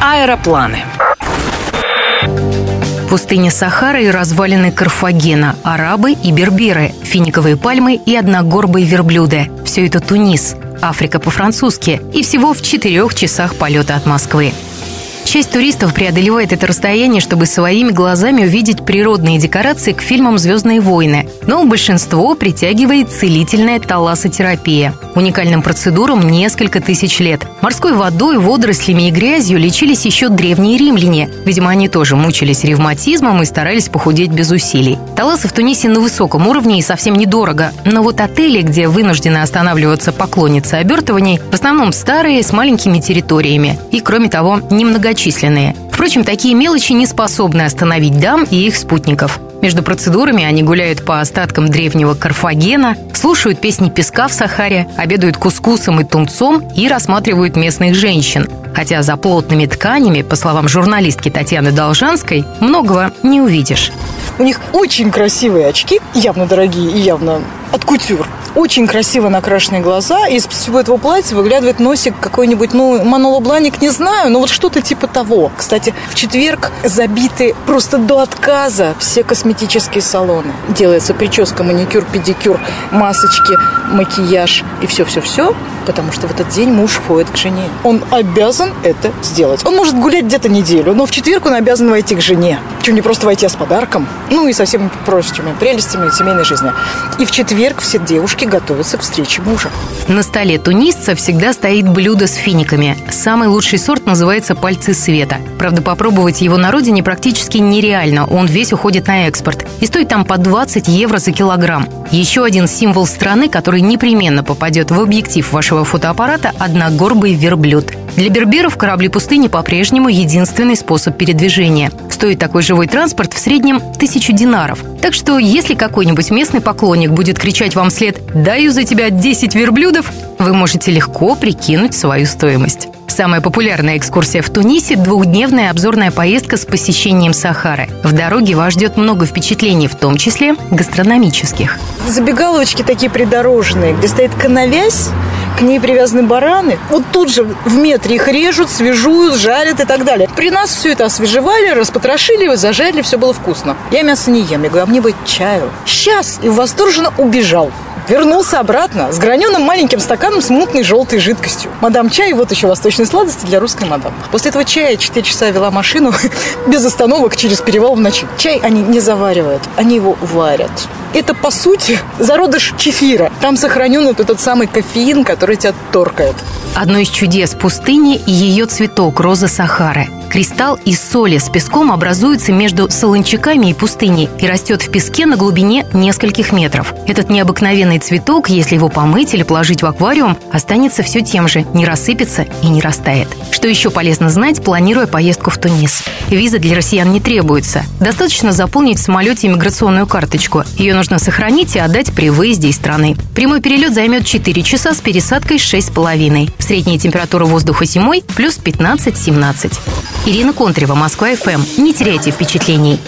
Аэропланы. Пустыня Сахара и развалины Карфагена, арабы и берберы, финиковые пальмы и одногорбые верблюды. Все это Тунис, Африка по-французски и всего в четырех часах полета от Москвы. Часть туристов преодолевает это расстояние, чтобы своими глазами увидеть природные декорации к фильмам «Звездные войны». Но большинство притягивает целительная талассотерапия. Уникальным процедурам несколько тысяч лет. Морской водой, водорослями и грязью лечились еще древние римляне. Видимо, они тоже мучились ревматизмом и старались похудеть без усилий. Таласы в Тунисе на высоком уровне и совсем недорого. Но вот отели, где вынуждены останавливаться поклонницы обертываний, в основном старые, с маленькими территориями. И, кроме того, немногочисленные многочисленные. Впрочем, такие мелочи не способны остановить дам и их спутников. Между процедурами они гуляют по остаткам древнего Карфагена, слушают песни песка в Сахаре, обедают кускусом и тунцом и рассматривают местных женщин. Хотя за плотными тканями, по словам журналистки Татьяны Должанской, многого не увидишь. У них очень красивые очки, явно дорогие и явно от кутюр. Очень красиво накрашенные глаза, и из всего этого платья выглядывает носик какой-нибудь, ну, Манола Бланик, не знаю, но вот что-то типа того. Кстати, в четверг забиты просто до отказа все косметические салоны. Делается прическа, маникюр, педикюр, масочки, макияж и все-все-все, потому что в этот день муж входит к жене. Он обязан это сделать. Он может гулять где-то неделю, но в четверг он обязан войти к жене. Причем не просто войти, а с подарком. Ну и со всеми прочими прелестями семейной жизни. И в четверг все девушки девушки готовятся к встрече мужа. На столе тунисца всегда стоит блюдо с финиками. Самый лучший сорт называется «Пальцы света». Правда, попробовать его на родине практически нереально. Он весь уходит на экспорт. И стоит там по 20 евро за килограмм. Еще один символ страны, который непременно попадет в объектив вашего фотоаппарата – одногорбый верблюд. Для берберов корабли пустыни по-прежнему единственный способ передвижения. Стоит такой живой транспорт в среднем тысячу динаров. Так что, если какой-нибудь местный поклонник будет кричать вам вслед «Даю за тебя 10 верблюдов», вы можете легко прикинуть свою стоимость. Самая популярная экскурсия в Тунисе – двухдневная обзорная поездка с посещением Сахары. В дороге вас ждет много впечатлений, в том числе гастрономических. Забегаловочки такие придорожные, где стоит коновязь, к ней привязаны бараны. Вот тут же в метре их режут, свежуют, жарят и так далее. При нас все это освежевали, распотрошили, зажарили, все было вкусно. Я мясо не ем. Я говорю, а мне бы чаю. Сейчас! И восторженно убежал. Вернулся обратно с граненым маленьким стаканом с мутной желтой жидкостью. Мадам чай, вот еще восточные сладости для русской мадам. После этого чая 4 часа вела машину без остановок через перевал в ночи. Чай они не заваривают, они его варят. Это, по сути, зародыш чефира. Там сохранен вот этот самый кофеин, который тебя торкает. Одно из чудес пустыни – ее цветок – роза Сахары. Кристалл из соли с песком образуется между солончаками и пустыней и растет в песке на глубине нескольких метров. Этот необыкновенный цветок, если его помыть или положить в аквариум, останется все тем же, не рассыпется и не растает. Что еще полезно знать, планируя поездку в Тунис? Виза для россиян не требуется. Достаточно заполнить в самолете иммиграционную карточку. Ее нужно сохранить и отдать при выезде из страны. Прямой перелет займет 4 часа с пересадкой 6,5. Средняя температура воздуха зимой плюс 15-17. Ирина Контрева, Москва ФМ. Не теряйте впечатлений.